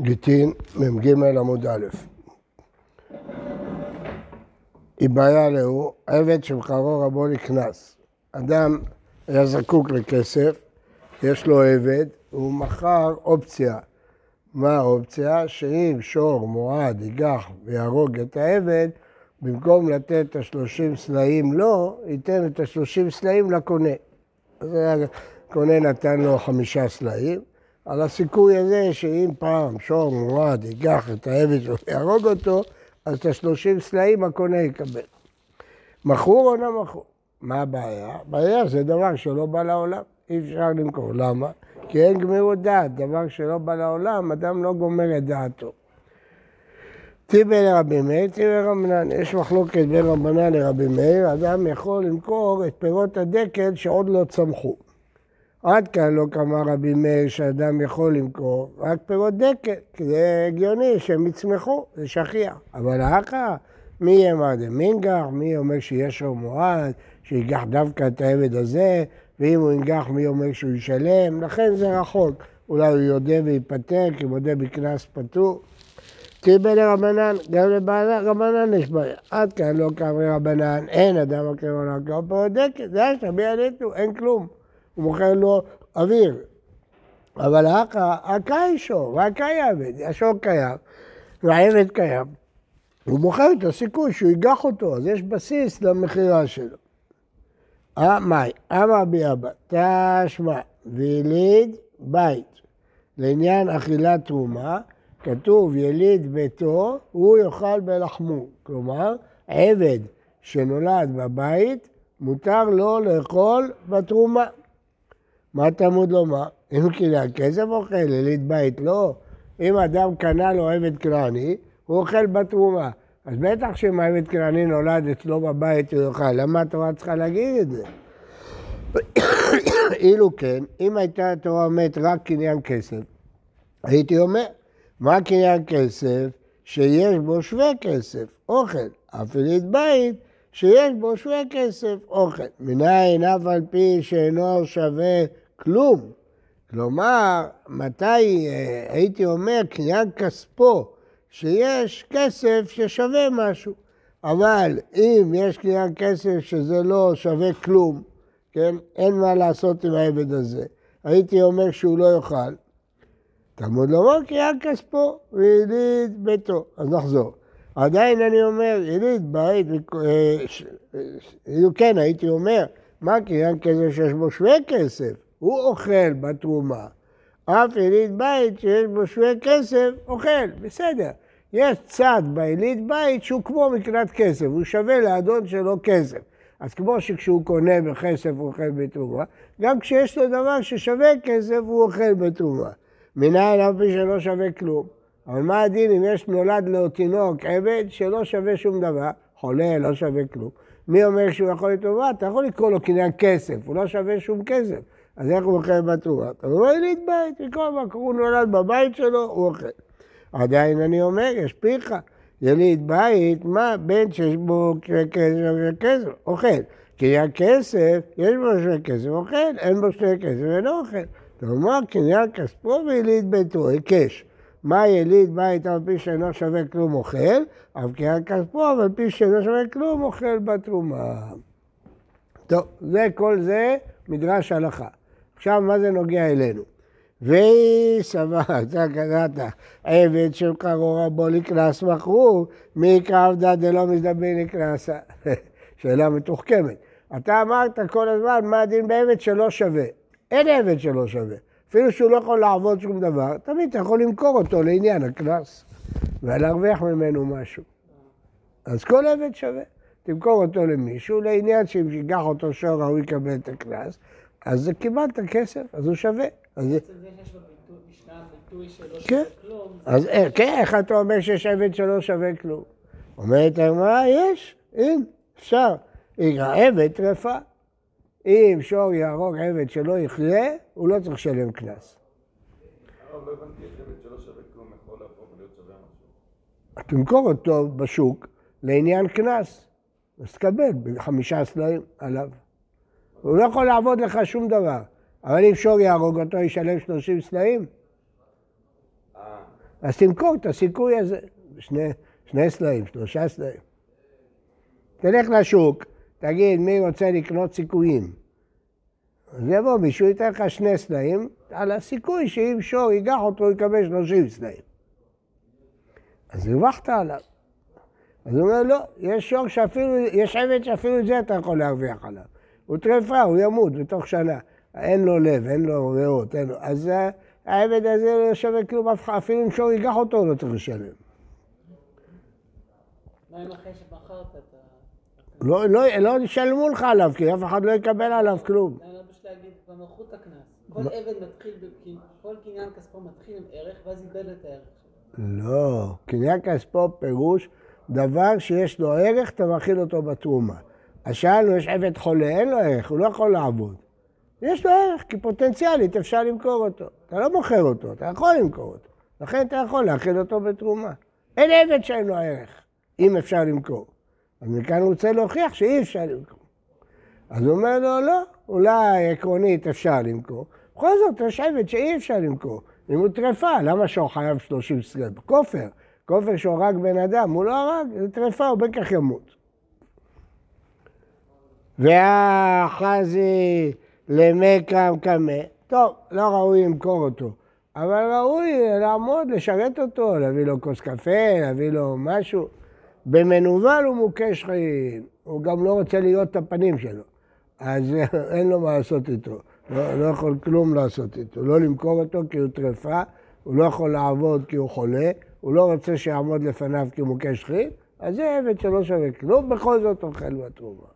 גיטין, מ"ג עמוד א'. איבעיה להו, עבד שמחרו רבו לקנס. אדם היה זקוק לכסף, יש לו עבד, הוא מכר אופציה. מה האופציה? שאם שור מועד ייגח ויהרוג את העבד, במקום לתת את השלושים סלעים לו, ייתן את השלושים סלעים לקונה. אז הקונה נתן לו חמישה סלעים, על הסיכוי הזה שאם פעם שור מועד ייקח את העבד ויהרוג אותו, אז את השלושים סלעים הקונה יקבל. מכור או לא מכור? מה הבעיה? הבעיה זה דבר שלא בא לעולם, אי אפשר למכור. למה? כי אין גמירות דעת, דבר שלא בא לעולם, אדם לא גומר את דעתו. טיבי לרבי מאיר, טיבי לרבנן. יש מחלוקת בין רבנן לרבי מאיר, אדם יכול למכור את פירות הדקל שעוד לא צמחו. עד כאן לא קמה רבי מאיר שאדם יכול למכור רק פירות דקל, כי זה הגיוני שהם יצמחו, זה שכיח. אבל האחר, מי זה מינגח, מי אומר שיש לו מועד, שיגח דווקא את העבד הזה, ואם הוא ינגח מי אומר שהוא ישלם, לכן זה רחוק. אולי הוא יודה וייפטר, כי מודה בקנס פטור. טיבי לרבנן, גם לרבנן יש בעיה. עד כאן לא קרבי רבנן, אין אדם מקריב עולם פירות דקל, זה יש, מי עליתו, אין כלום. הוא מוכר לו אוויר. אבל הקאי שור, והקאי עבד, השור קיים, והעבד קיים. הוא מוכר את הסיכוי שהוא ייגח אותו, אז יש בסיס למכירה שלו. מאי, אמר בי אבא, תשמע, ויליד בית. לעניין אכילת תרומה, כתוב יליד ביתו, הוא יאכל בלחמו. כלומר, עבד שנולד בבית, מותר לו לאכול בתרומה. מה תלמוד לומר? אם קניין כסף אוכל, יליד בית לא. אם אדם קנה לו עבד כנעני, הוא אוכל בתרומה. אז בטח שאם העבד כנעני נולד אצלו בבית הוא יאכל, למה התורה צריכה להגיד את זה? אילו כן, אם הייתה התורה אומרת רק קניין כסף, הייתי אומר, מה קניין כסף? שיש בו שווה כסף, אוכל. אף יליד בית שיש בו שווה כסף, אוכל. מנין אף על פי שאינו שווה כלום. כלומר, מתי אה, הייתי אומר קניין כספו, שיש כסף ששווה משהו. אבל אם יש קניין כסף שזה לא שווה כלום, כן, אין מה לעשות עם העבד הזה, הייתי אומר שהוא לא יאכל. תלמוד לומר קניין כספו ויליד ביתו. אז נחזור. עדיין אני אומר, יליד בית, אה, אילו כן, הייתי אומר, מה קניין כסף שיש בו שווה כסף? הוא אוכל בתרומה. אף יליד בית שיש בו שווה כסף, אוכל, בסדר. יש צד ביליד בית שהוא כמו מקנת כסף, הוא שווה לאדון שלו כסף. אז כמו שכשהוא קונה בכסף הוא אוכל בתרומה, גם כשיש לו דבר ששווה כסף הוא אוכל בתרומה. מנין אף פי שלא שווה כלום. אבל מה הדין אם יש נולד לו תינוק, עבד, שלא שווה שום דבר, חולה, לא שווה כלום. מי אומר שהוא יכול לתרומה? אתה יכול לקרוא לו קניין כסף, הוא לא שווה שום כסף. אז איך הוא אוכל בתרומה? אבל הוא יליד בית, מכל מקום הוא נולד בבית שלו, הוא אוכל. עדיין אני אומר, יש פיך, יליד בית, מה בן שיש בו כסף וכסף, אוכל. קניין כסף, יש בו שווה כסף, אוכל, אין בו שווה כסף, אינו אוכל. כלומר, קניין כספו ויליד ביתו, היקש. מה יליד בית על פי שאינו שווה כלום אוכל, אבל קניין כספו, אבל פי שאינו שווה כלום אוכל בתרומה. טוב, זה כל זה מדרש הלכה. עכשיו, מה זה נוגע אלינו? והיא סבר, אתה קראת, עבד של קרור רבו לקנס מכרו, מי יקרא עבדה דלא מזדבין לקנסה. שאלה מתוחכמת. אתה אמרת כל הזמן מה הדין בעבד שלא שווה. אין עבד שלא שווה. אפילו שהוא לא יכול לעבוד שום דבר, תמיד אתה יכול למכור אותו לעניין הקנס, ולהרוויח ממנו משהו. אז כל עבד שווה. תמכור אותו למישהו, לעניין שאם שיגח אותו שור הוא יקבל את הקנס, אז קיבלת כסף, אז הוא שווה. אז זה כן, אז כן, איך אתה אומר שיש עבד שלא שווה כלום? אומרת הגמרא, יש, הנה, אפשר. עבד טרפה. אם שור יהרוג עבד שלא יחיה, הוא לא צריך לשלם קנס. תמכור אותו בשוק לעניין קנס, אז תקבל בחמישה סלעים עליו. הוא לא יכול לעבוד לך שום דבר. אבל אם שור יהרוג אותו, ישלם 30 סלעים? אז תמכור את הסיכוי הזה, שני, שני סלעים, שלושה סלעים. תלך לשוק, תגיד מי רוצה לקנות סיכויים. אז יבוא מישהו, ייתן לך שני סלעים, על הסיכוי שאם שור ייקח אותו, יקבל שלושים סלעים. אז הרווחת עליו. אז הוא אומר, לא, יש שור שאפילו, יש עבד שאפילו את זה אתה יכול להרוויח עליו. הוא טרפה, הוא ימות בתוך שנה. אין לו לב, אין לו ריאות, אין לו... אז העבד הזה לא שווה כלום, אפילו אם שור ייקח אותו, הוא לא צריך לשלם. מה אם אחרי שמכרת את ה... לא, לא, לא ישלמו לך עליו, כי אף אחד לא יקבל עליו כלום. אני רוצה להגיד, במלכות הקנס, כל עבד מתחיל, כל קניין כספו מתחיל עם ערך, ואז איבד את הערך שלו. לא, קניין כספו פירוש דבר שיש לו ערך, אתה מאכיל אותו בתרומה. אז שאלנו, יש עבד חולה, אין לו ערך, הוא לא יכול לעבוד. יש לו ערך, כי פוטנציאלית אפשר למכור אותו. אתה לא מוכר אותו, אתה יכול למכור אותו. לכן אתה יכול להכיל אותו בתרומה. אין עבד שאין לו ערך, אם אפשר למכור. אז מכאן הוא רוצה להוכיח שאי אפשר למכור. אז הוא אומר לו, לא, אולי עקרונית אפשר למכור. בכל זאת, יש עבד שאי אפשר למכור. אם הוא טרפה, למה שהוא חייב 30 סגל? כופר. כופר שהורג בן אדם, הוא לא הרג, זה טרפה, הוא כך ימות. והחזי למקם קמא, טוב, לא ראוי למכור אותו, אבל ראוי לעמוד, לשרת אותו, להביא לו כוס קפה, להביא לו משהו. במנוול הוא מוכה שכין, הוא גם לא רוצה להיות את הפנים שלו, אז אין לו מה לעשות איתו, לא, לא יכול כלום לעשות איתו, לא למכור אותו כי הוא טרפה, הוא לא יכול לעבוד כי הוא חולה, הוא לא רוצה שיעמוד לפניו כי הוא מוכה שכין, אז זה עבד שלא שווה כלום, בכל זאת אוכל בתרומה.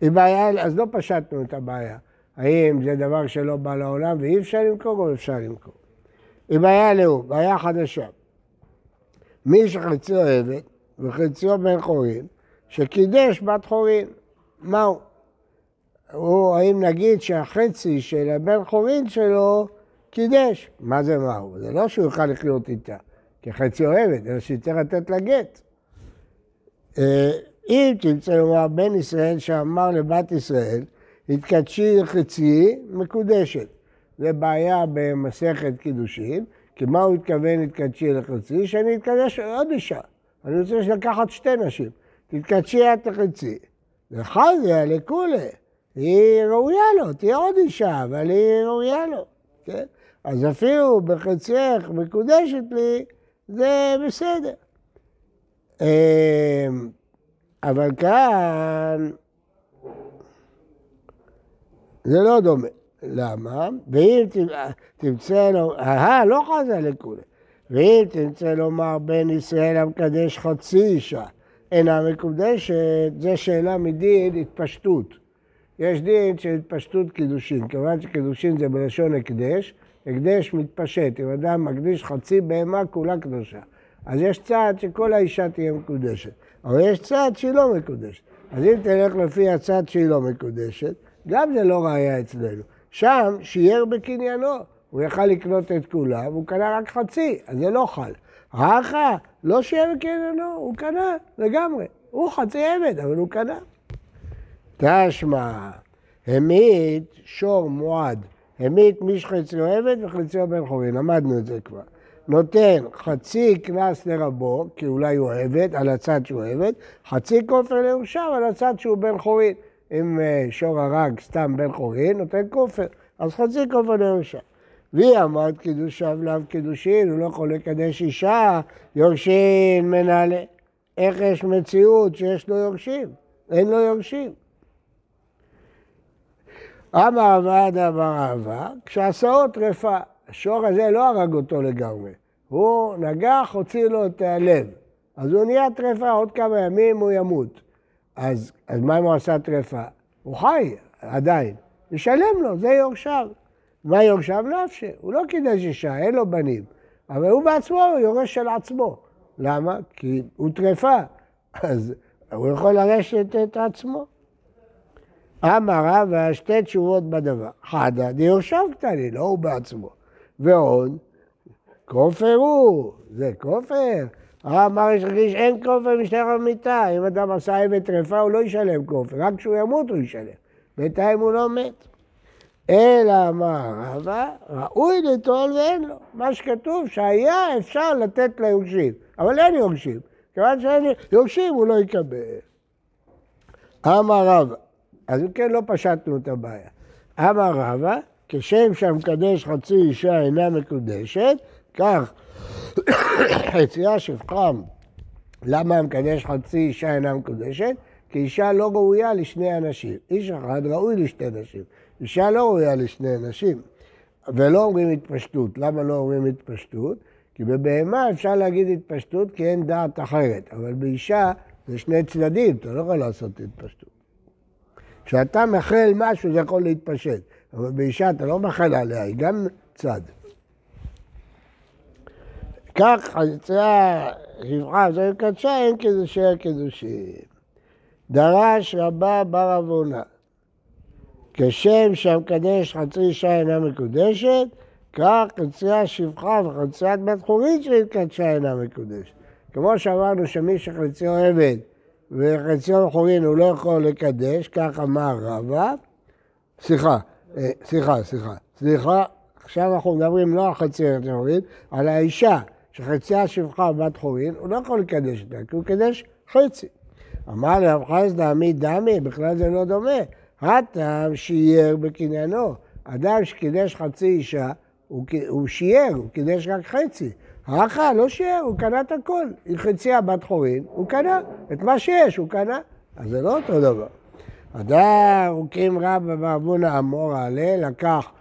היא בעיה, אז לא פשטנו את הבעיה. האם זה דבר שלא בא לעולם ואי אפשר למכור או אפשר למכור. היא בעיה לאום, בעיה חדשה. מי שחציו עבד וחציו בן חורין, שקידש בת חורין, מהו? הוא, האם נגיד שהחצי של הבן חורין שלו קידש? מה זה מהו? זה לא שהוא יוכל לחיות איתה, כי חצי אוהבת, אלא שצריך לתת לה גט. אם תרצה לומר בן ישראל שאמר לבת ישראל, התקדשי לחצי, מקודשת. זה בעיה במסכת קידושין, כי מה הוא התכוון התקדשי לחצי? שאני אתקדש עוד אישה. אני רוצה לקחת שתי נשים. תתקדשי את לחצי. וחזיה לכולי. היא ראויה לו, תהיה עוד אישה, אבל היא ראויה לו, כן? אז אפילו בחצייך מקודשת לי, זה בסדר. אבל כאן זה לא דומה. למה? ואם תמצא לו, אה, לא חזה לכולי. ואם תמצא לומר בן ישראל המקדש חצי אישה אינה מקודשת, זה שאלה מדין התפשטות. יש דין של התפשטות קידושין, כיוון שקידושין זה בלשון הקדש, הקדש מתפשט, אם אדם מקדיש חצי בהמה כולה קדושה. אז יש צעד שכל האישה תהיה מקודשת. אבל יש צד שהיא לא מקודשת. אז אם תלך לפי הצד שהיא לא מקודשת, גם זה לא ראייה אצלנו. שם שיער בקניינו, הוא יכל לקנות את כולה, והוא קנה רק חצי, אז זה לא חל. האחה, לא שיער בקניינו, הוא קנה לגמרי. הוא חצי עבד, אבל הוא קנה. תשמע, המית שור מועד, המית מי שחציו עבד וחציו בן חורין, למדנו את זה כבר. נותן חצי קנס לרבו, כי אולי הוא עבד, על הצד שהוא עבד, חצי כופר לירושיו על הצד שהוא בן חורין. אם אה, שור הרג סתם בן חורין, נותן כופר, אז חצי כופר לירושיו. והיא אמרת קידושיו לאו קידושין, הוא לא יכול לקדש אישה, יורשין מנהלה. איך יש מציאות שיש לו יורשים? אין לו יורשים. אמר עבד אמר אהבה, כשעשאו טרפה. השור הזה לא הרג אותו לגמרי, הוא נגח, הוציא לו את הלב. אז הוא נהיה טרפה, עוד כמה ימים הוא ימות. אז, אז מה אם הוא עשה טרפה? הוא חי עדיין, ישלם לו, זה יורשיו. מה יורשיו? נפשי, הוא לא קידש אישה, אין לו בנים. אבל הוא בעצמו הוא יורש של עצמו. למה? כי הוא טרפה, אז הוא יכול לרשת את עצמו. אמר רבא שתי תשובות בדבר. חדה, דיורשיו קטני, לא הוא בעצמו. ועוד, כופר הוא, זה כופר. אמר יש רגיש אין כופר משטר המיטה, אם אדם עשה עבד טרפה הוא לא ישלם כופר, רק כשהוא ימות הוא ישלם. בינתיים הוא לא מת. אלא אמר רבא, ראוי לטול ואין לו. מה שכתוב שהיה אפשר לתת ליורשים, אבל אין יורשים. כיוון שאין יורשים הוא לא יקבל. אמר רבא, אז אם כן לא פשטנו את הבעיה. אמר רבא, כשם שהמקדש חצי אישה אינה מקודשת, כך חצייה שפחם. למה המקדש חצי אישה אינה מקודשת? כי אישה לא ראויה לשני אנשים. איש אחד ראוי לשתי נשים. אישה לא ראויה לשני נשים. ולא אומרים התפשטות. למה לא אומרים התפשטות? כי בבהמה אפשר להגיד התפשטות כי אין דעת אחרת. אבל באישה זה שני צדדים, אתה לא יכול לעשות התפשטות. כשאתה מאחל משהו זה יכול להתפשט. אבל באישה אתה לא מאחל עליה, היא גם צד. כך חציה שבחה זו קדשה, אין קידושי הקידושים. דרש רבה בר עוונה. כשם שהמקדש חצי אישה אינה מקודשת, כך חצייה שפחה וחציית בת חורית שהתקדשה אינה מקודשת. כמו שאמרנו שמי שחציו עבד וחציו חורין הוא לא יכול לקדש, כך אמר רבא. סליחה, סליחה, סליחה, סליחה, עכשיו אנחנו מדברים לא על חצי חורין, על האישה שחציה שפחה בת חורין, הוא לא יכול לקדש אותה, כי הוא קדש חצי. אמר לרב חסדה עמית דמי, בכלל זה לא דומה. הטעם שיער בקניינו. אדם שקידש חצי אישה, הוא, הוא שיער, הוא קידש רק חצי. האחה לא שיער, הוא קנה את הכל. היא חציה בת חורין, הוא קנה. את מה שיש הוא קנה. אז זה לא אותו דבר. אדם, הוא קים רבא באבונה אמור עלה, לקח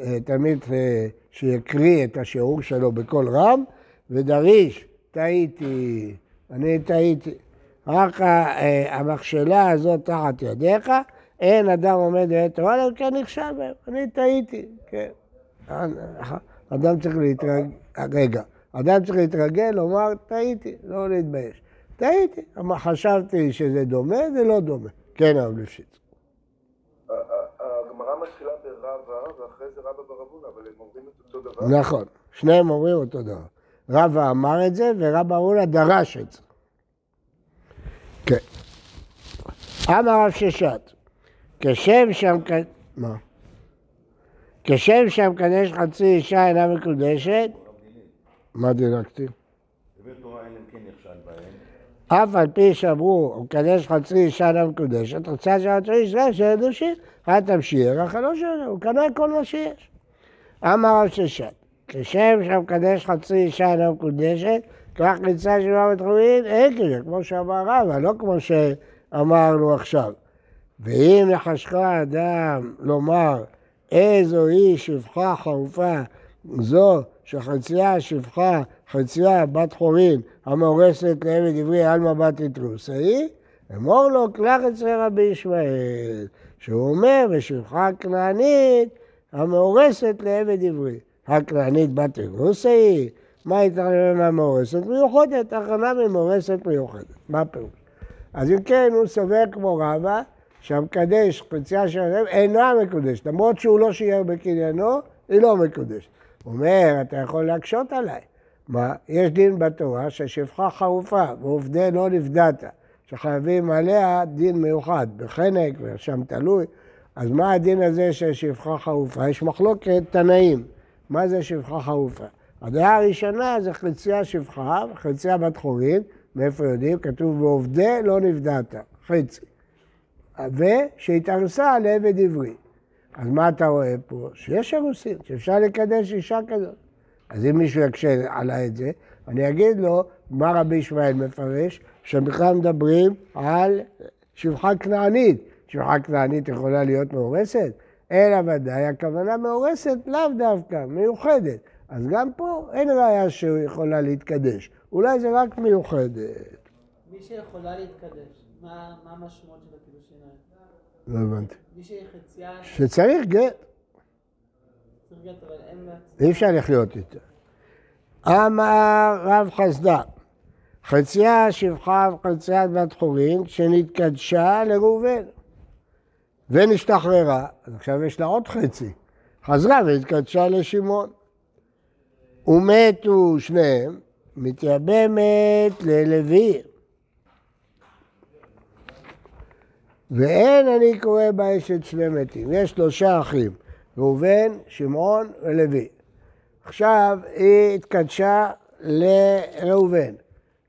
אה, תלמיד אה, שיקריא את השיעור שלו בקול רם, ודריש, טעיתי, אני טעיתי. רק אה, המכשלה הזאת תחת ידיך, אין אדם עומד בעת תורה, אלא כן נכשל בהם. אני טעיתי, כן. אדם צריך להתרגל, רגע, אדם צריך להתרגל, לומר, טעיתי, לא להתבייש. טעיתי, חשבתי שזה דומה, זה לא דומה. כן, הרב ליפשיץ. הגמרא מתחילה ברבא, ואחרי זה רבא ברבונה, אבל הם אומרים את אותו דבר. נכון, שניהם אומרים אותו דבר. רבא אמר את זה, ורבא ארונה דרש את זה. כן. אמר רב ששת, כשם שם... מה? כשם שהמקדש חצי אישה אינה מקודשת, מה דילגתי? אף על פי שאמרו, הוא מקדש חצי אישה אינה מקודשת, שחצי אישה שאין נושים, היה תמשיך, אך לא שלו, הוא קנה כל מה שיש. אמר רב ששת, כשם שהמקדש חצי אישה אינה מקודשת, כך נמצא שבעה בתחומין, אין כזה, כמו שאמר רבא, לא כמו שאמרנו עכשיו. ואם יחשך אדם לומר איזו היא שפחה חרופה, זו שחצייה שפחה חצייה בת חורין המאורסת לעבד עברי על מבט אתרוס היא, אמור לו קלח אצל רבי ישמעאל, שהוא אומר בשפחה כנענית המאורסת לעבד עברי. הכנענית בת אתרוס היא, מה הייתה ממנה מאורסת מיוחדת? הכנה ממאורסת מיוחדת. מה הפירוש? אז אם כן, הוא סובר כמו רבא, שהמקדש חצייה של הלב אינה מקודשת, למרות שהוא לא שיער בקניינו, היא לא מקודשת. הוא אומר, אתה יכול להקשות עליי. מה? יש דין בתורה שהשפחה חרופה ועובדי לא נפדעת, שחייבים עליה דין מיוחד, בחנק ושם תלוי. אז מה הדין הזה של שפחה חרופה? יש מחלוקת תנאים. מה זה שפחה חרופה? הדעה הראשונה זה חצייה שפחה וחצייה בת חורין, מאיפה יודעים? כתוב ועובדי לא נפדעת, חצי. ושהתארסה לעבד עברי. אז מה אתה רואה פה? שיש אירוסין, שאפשר לקדש אישה כזאת. אז אם מישהו יקשה עליי את זה, אני אגיד לו, מה רבי ישמעאל מפרש? שבכלל מדברים על שפחה כנענית. שפחה כנענית יכולה להיות מאורסת? אלא ודאי, הכוונה מאורסת לאו דווקא, מיוחדת. אז גם פה אין ראיה שהוא יכולה להתקדש. אולי זה רק מיוחדת. מי שיכולה להתקדש, מה המשמעות של הקידושין האלה? לא הבנתי. מי שחצייה... שצריך גט. אי אפשר לחיות איתה. אמר רב חסדה, חצייה שפחה וחציית בת חורין שנתקדשה לראובן ונשתחררה, אז עכשיו יש לה עוד חצי, חזרה והתקדשה לשמעון. ומתו שניהם, מתייבמת ללוי. ואין אני קורא באשת שני מתים. יש שלושה אחים, ראובן, שמעון ולוי. עכשיו היא התקדשה לראובן.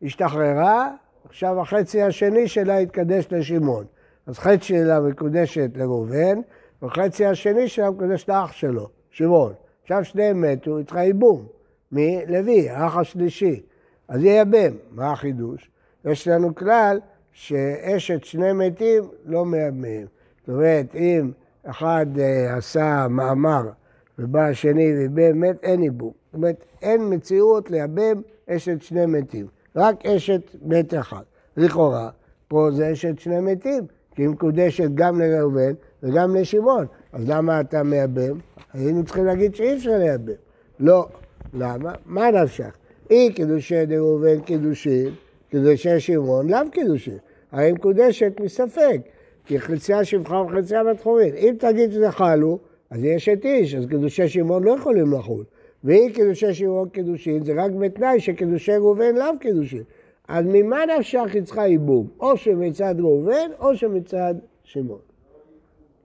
השתחררה, עכשיו החצי השני שלה התקדש לשמעון. אז חצי שלה מקודשת לראובן, וחצי השני שלה מקודש לאח שלו, שמעון. עכשיו שניהם מתו, התחיל ייבום. מלוי, האח השלישי. אז ייבם. מה החידוש? יש לנו כלל שאשת שני מתים לא מייבמים. זאת אומרת, אם אחד אה, עשה מאמר ובא השני וייבם מת, אין ייבום. זאת אומרת, אין מציאות לייבם אשת שני מתים. רק אשת מת אחד. לכאורה, פה זה אשת שני מתים, כי היא מקודשת גם לראובן וגם לשמעון. אז למה אתה מייבם? היינו צריכים להגיד שאי אפשר לייבם. לא. למה? מה נפשך? אי קידושי דראובן קידושין, קידושי שמעון לאו קידושין. הרי היא מקודשת מספק, כי חציה שפחה וחציה בת חורין. אם תגיד שזה חלו, אז יש אשת איש, אז קידושי שמעון לא יכולים לחול. ואי קידושי שמעון קידושין, זה רק בתנאי שקידושי ראובן לאו קידושין. אז ממה נפשך היא צריכה ייבום? או שמצד ראובן או שמצד שמעון.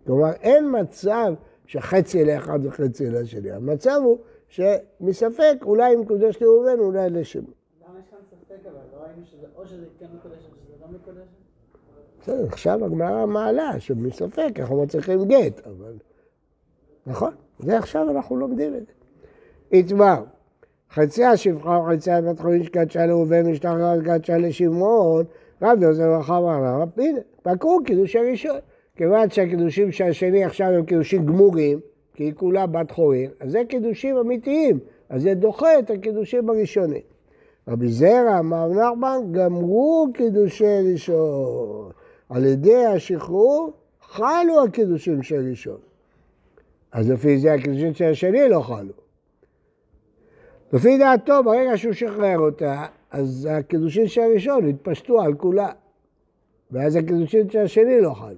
כלומר, אין מצב שחצי לאחד וחצי לשני. המצב הוא שמספק אולי אם מקודש לראובן, אולי לשמעון. למה יש כאן ספק אבל? לא ראינו שזה או שזה כן מקודש או שזה לא מקודש? בסדר, עכשיו הגמרא מעלה שמספק אנחנו מצליחים גט, אבל... נכון, זה עכשיו אנחנו לומדים את זה. יתמר, חצי השפחה וחצי בת חולין שקדשה לראובן משתחרר שקדשה לשמעון, רב יוסף רחב הרב, הנה, פקעו קידוש הראשון. כיוון שהקידושים של השני עכשיו הם קידושים גמורים, כי היא כולה בת חורין, אז זה קידושים אמיתיים, אז זה דוחה את הקידושים הראשונים. רבי זרע, אמר נחמן, גמרו קידושי ראשון. על ידי השחרור חלו הקידושים של ראשון. אז לפי זה הקידושים של השני לא חלו. לפי דעתו, ברגע שהוא שחרר אותה, אז הקידושים של הראשון התפשטו על כולה. ואז הקידושים של השני לא חלו.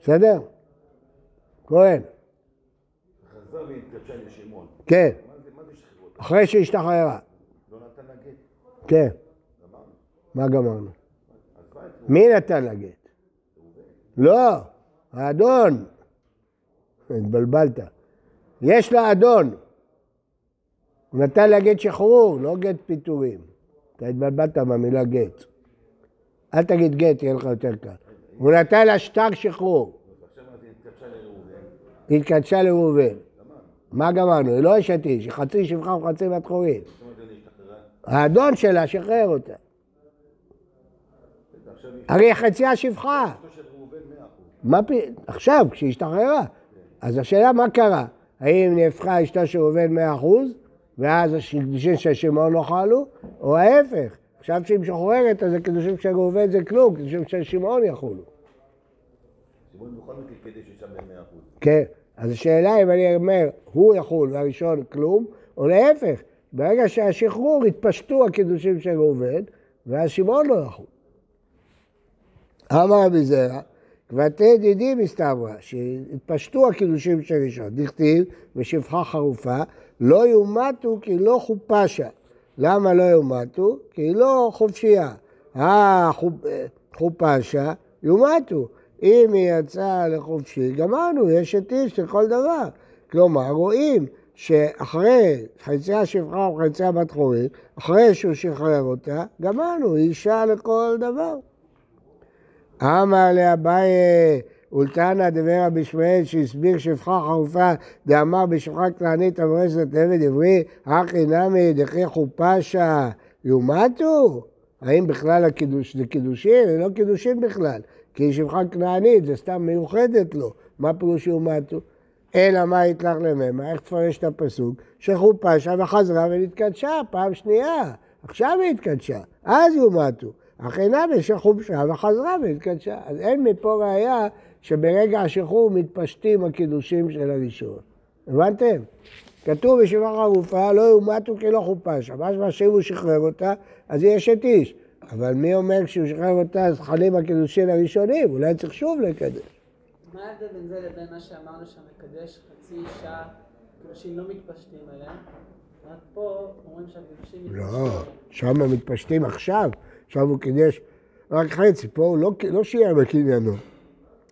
בסדר? כהן. חזר והתקדשה לשמעון. כן? אחרי שהשתחררה. לא נתן לה. כן. מה גמרנו? מי נתן לה גט? לא, האדון. התבלבלת. יש לה אדון. הוא נתן לה גט שחרור, לא גט פיטורים. אתה התבלבלת מהמילה גט. אל תגיד גט, יהיה לך יותר קל. הוא נתן לה שטר שחרור. היא התקדשה לראובן. מה גמרנו? היא לא אשת איש, היא חצי שפחה וחצי בת השתחררה. האדון שלה שחרר אותה. הרי חציה שפחה. אשתו של ראובן 100%. מה פ... עכשיו, כשהיא השתחררה. אז השאלה מה קרה? האם נהפכה אשתו של ראובן 100% ואז הקידושים של שמעון לא חלו, או ההפך, עכשיו שהיא משוחררת אז הקידושים של ראובן זה כלום, קידושים של שמעון יחולו. שמעון בכל מקרה קידש אישה ב-100%. כן, אז השאלה אם אני אומר, הוא יחול והראשון כלום, או להפך, ברגע שהשחרור התפשטו הקידושים של ראובן, ואז שמעון לא יחול. אמר רבי זרע, כבתי דידי מסתברא, שהתפשטו הקידושים של ראשון, דכתיב ושפחה חרופה, לא יומתו כי לא חופשה. למה לא יומתו? כי לא חופשייה. החופשה, יומתו. אם היא יצאה לחופשי, גמרנו, יש את איש לכל דבר. כלומר, רואים שאחרי חציה שפחה וחציה בת חורין, אחרי שהוא שחרר אותה, גמרנו, היא אישה לכל דבר. אמר לאביי אולתנא דברה בשמעאל שהסביר שפחה חרופה דאמר בשפחה כנענית המורשת לעבד עברי הכי נמי דכי חופשה יומתו? האם בכלל הקידוש זה קידושין? זה לא קידושין בכלל, כי שפחה כנענית זה סתם מיוחדת לו, מה פירוש יומתו? אלא מה יתלך לממה, איך תפרש את הפסוק? שחופשה וחזרה ונתקדשה פעם שנייה, עכשיו היא התקדשה, אז יומתו. אך אינה בשחופשה וחזרה והתקדשה. אז אין מפה ראייה שברגע השחרור מתפשטים הקידושים של הראשון. הבנתם? כתוב בשבח חרופה לא יומתו כי לא חופשה. משמע שהוא שחרר אותה, אז היא אשת איש. אבל מי אומר כשהוא שחרר אותה אז חלים הקידושים הראשונים? אולי צריך שוב לקדש. מה ההבדל בין זה לבין מה שאמרנו שהמקדש חצי אישה, קידושים לא מתפשטים עליהם? רק פה אומרים שהקידושים לא, שם הם מתפשטים עכשיו. עכשיו הוא קידש רק חצי, פה הוא לא, לא שיער בקניינו.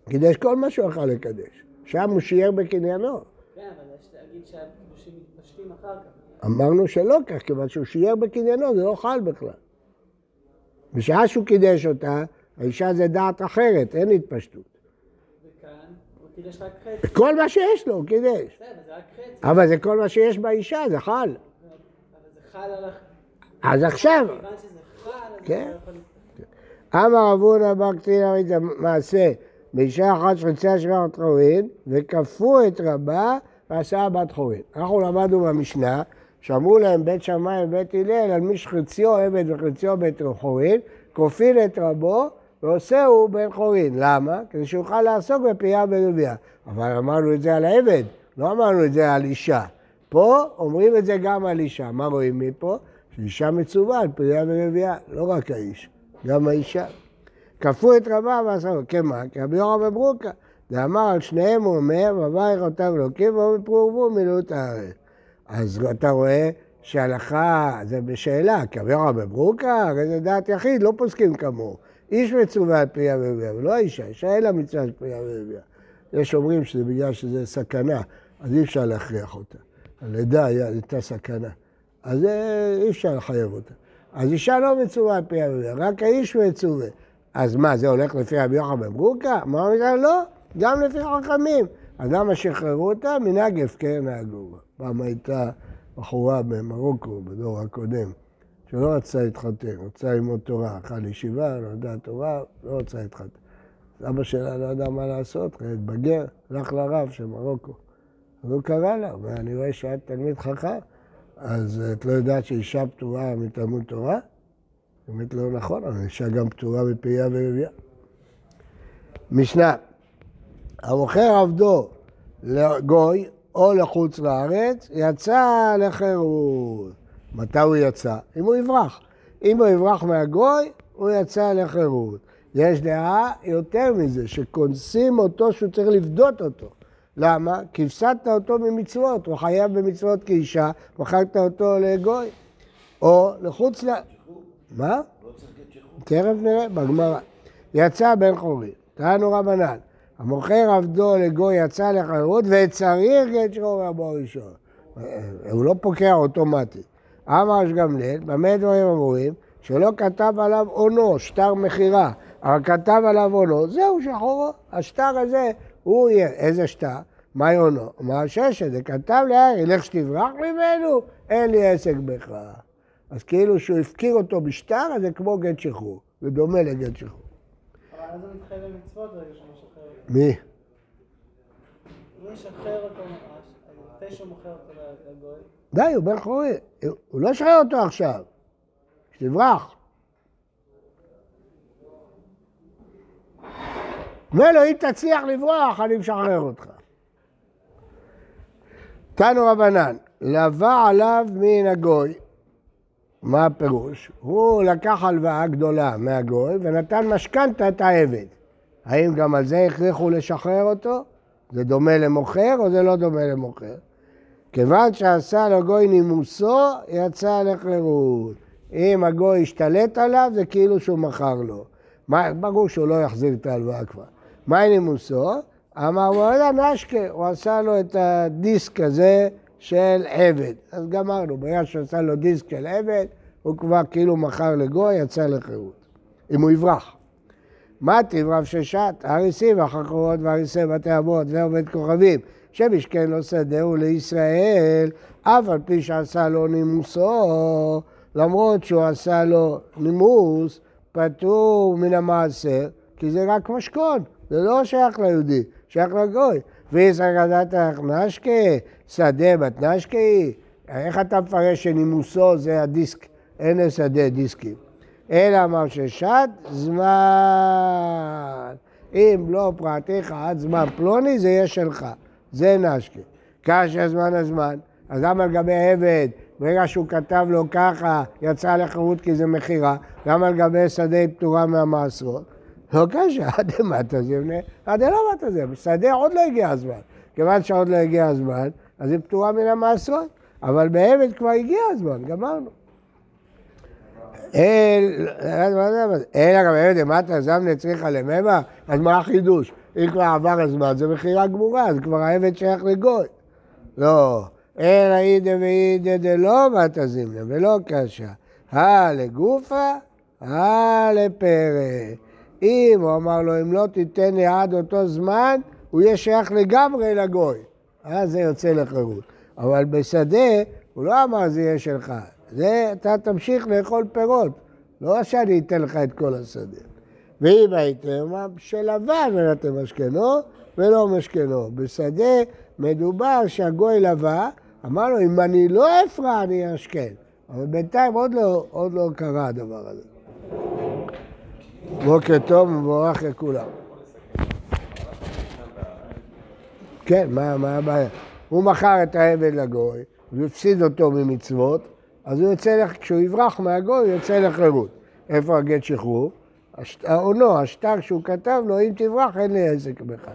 קידש כל מה שהוא יכול לקדש. שם הוא שיער בקניינו. כן, אבל יש להגיד שהקידושים מתפשטים אחר כך. אמרנו שלא כך, כיוון שהוא שיער בקניינו, זה לא חל בכלל. בשעה שהוא קידש אותה, האישה זה דעת אחרת, אין התפשטות. קידש רק חצי. כל מה שיש לו, הוא קידש. בסדר, זה רק חצי. אבל זה כל מה שיש באישה, זה חל. אבל זה חל על. אז עכשיו, כיוון שזה כן. אמר רב הונא בר קטינא ראית מעשה באישה אחת שרצה שבעת חורין וכפו את רבה ועשה בת חורין. אנחנו למדנו במשנה שאמרו להם בית שמאי ובית הלל על מי שחציו עבד וחציו בית חורין כופין את רבו ועושהו בן חורין. למה? כדי שיוכל לעסוק בפייה ורבייה. אבל אמרנו את זה על העבד, לא אמרנו את זה על אישה. פה אומרים את זה גם על אישה. מה רואים מפה? שאישה מצווה על פריה ורבייה, לא רק האיש, גם האישה. כפו את רבה ועשו, כמה? כי רבי יורם בברוקה, ואמר על שניהם הוא אומר, וברך אותם אלוקים ואומר פרו ורבו מילאו את הארץ. אז אתה רואה שהלכה זה בשאלה, כי רבי יורם בברוקה, הרי זה דעת יחיד, לא פוסקים כמוהו. איש מצווה על פריה ורבייה, ולא האישה, אישה אין לה מצווה על פריה ורבייה. יש אומרים שזה בגלל שזה סכנה, אז אי אפשר להכריח אותה. הלידה הייתה סכנה. אז אה, אי אפשר לחייב אותה. אז אישה לא מצווה על פי הרבייה, רק האיש מצווה. אז מה, זה הולך לפי רבי יוחנן בן ברוקה? מה הוא אומר? לא, גם לפי חכמים. אז למה שחררו אותה? מנהג הפקר נהגו. פעם הייתה בחורה במרוקו, בדור הקודם, שלא רצתה להתחתן, רצתה ללמוד תורה, הלכה לישיבה, למדה תורה, לא רצתה להתחתן. אבא שלה לא ידע מה לעשות, התבגר, הלך לרב של מרוקו. אז הוא קרא לה, ואני רואה שאת תלמיד חכם, אז את לא יודעת שאישה פטורה מתלמוד תורה? באמת לא נכון, אבל אישה גם פטורה מפעייה ורבייה. משנה, המוכר עבדו לגוי או לחוץ לארץ, יצא לחירות. מתי הוא יצא? אם הוא יברח. אם הוא יברח מהגוי, הוא יצא לחירות. יש דעה יותר מזה, שקונסים אותו שהוא צריך לפדות אותו. למה? כי הפסדת אותו ממצוות, הוא חייב במצוות כאישה, מכרת אותו לגוי. או לחוץ ל... מה? תכף נראה בגמרא. יצא בן חורים, טענו רבנן, המוכר עבדו לגוי יצא לחירות וצריך גט שחור רבו הראשון. הוא לא פוקע אוטומטית. אמר יש גמליאל, במה דברים אמורים? שלא כתב עליו עונו, שטר מכירה, אבל כתב עליו עונו, זהו שחורו. השטר הזה, הוא יהיה, איזה שטר? מה עונו? מה ששת, זה כתב להארי, לך שתברח ממנו, אין לי עסק בך. אז כאילו שהוא הפקיר אותו בשטר, אז זה כמו גט שחרור. זה דומה לגט שחרור. אבל אז הוא מתחייב במצוות ברגע שהוא משחרר אותו. מי? הוא ישחרר אותו, לפני שהוא מוכר אותו לגוי. די, הוא בן חורי. הוא לא ישחרר אותו עכשיו. שתברח. לו, אם תצליח לברוח, אני משחרר אותך. תנו רבנן, לווה עליו מן הגוי. מה הפירוש? הוא לקח הלוואה גדולה מהגוי ונתן משכנתה את העבד. האם גם על זה הכריחו לשחרר אותו? זה דומה למוכר או זה לא דומה למוכר? כיוון שעשה לגוי נימוסו, יצא לחירות. אם הגוי השתלט עליו, זה כאילו שהוא מכר לו. מה, ברור שהוא לא יחזיר את ההלוואה כבר. מהי נימוסו? אמר וואלה נשקה, הוא עשה לו את הדיסק הזה של עבד. אז גמרנו, ברגע עשה לו דיסק של עבד, הוא כבר כאילו מכר לגוי, יצא לחירות. אם הוא יברח. מה רב ששת? הריסים והחקרות והריסי בתי אבות ועובד כוכבים, שמשכן לו שדהו לישראל, אף על פי שעשה לו נימוסו, למרות שהוא עשה לו נימוס, פטור מן המעשר, כי זה רק משכון, זה לא שייך ליהודי, שייך לגוי. ויסגדת נשקה, שדה בת נשקה, איך אתה מפרש שנימוסו זה הדיסק, אין שדה דיסקים. אלא אמר ששת זמן. אם לא פרעתיך עד זמן פלוני, זה יהיה שלך. זה נשקה. כאשר זמן הזמן, אז למה לגבי עבד, ברגע שהוא כתב לו ככה, יצא לחירות כי זה מכירה, גם על גבי שדה היא פטורה מהמעשרות? לא קשה, עד למטה זה בני, עד למטה זה, בשדה עוד לא הגיע הזמן. כיוון שעוד לא הגיע הזמן, אז היא פטורה מן המעשרות. אבל בעבד כבר הגיע הזמן, גמרנו. אל, אלא גם עבד, אתה זמנה צריכה לממה? אז מה החידוש? אם כבר עבר הזמן, זה מכירה גמורה, זה כבר העבד שייך לגוי. לא, אלא אידא ואידא דלא בת זימנה, ולא קשה. הא לגופה, הא לפרא. אם הוא אמר לו, אם לא תיתן לי עד אותו זמן, הוא יהיה שייך לגמרי לגוי. אז זה יוצא לחירות. אבל בשדה, הוא לא אמר זה יהיה שלך. זה, אתה תמשיך לאכול פירות. לא שאני אתן לך את כל השדה. ואם הייתם, שלבן ונתן משכנו ולא משכנו. בשדה מדובר שהגוי לבא, אמר לו, אם אני לא אפרע, אני אשכן. אבל בינתיים עוד לא, עוד לא קרה הדבר הזה. בוקר טוב ומבורך לכולם. כן, מה, הבעיה? הוא מכר את העבד לגוי, והפסיד אותו ממצוות, אז הוא יוצא, לך, כשהוא יברח מהגוי, הוא יוצא לחירות. איפה הגט שחרור? העונו, השטר שהוא כתב לו, אם תברח, אין לי עסק בך.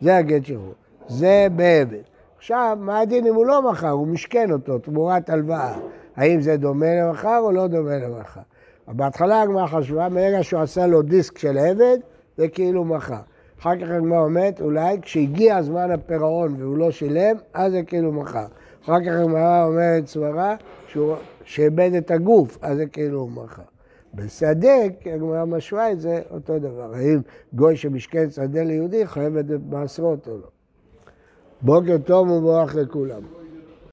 זה הגט שחרור. זה בעבד. עכשיו, מה הדין אם הוא לא מכר? הוא משכן אותו תמורת הלוואה. האם זה דומה למכר או לא דומה למכר? בהתחלה הגמרא חשבה, מרגע שהוא עשה לו דיסק של עבד, זה כאילו מכר. אחר כך הגמרא אומרת, אולי כשהגיע זמן הפירעון והוא לא שילם, אז זה כאילו מכר. אחר כך הגמרא אומרת סברה שאיבד את הגוף, אז זה כאילו הוא מכר. בשדה, הגמרא משווה את זה אותו דבר. האם גוי שמשכן שדה ליהודי חייב את מעשרות או לא. בוקר טוב ומבורך לכולם.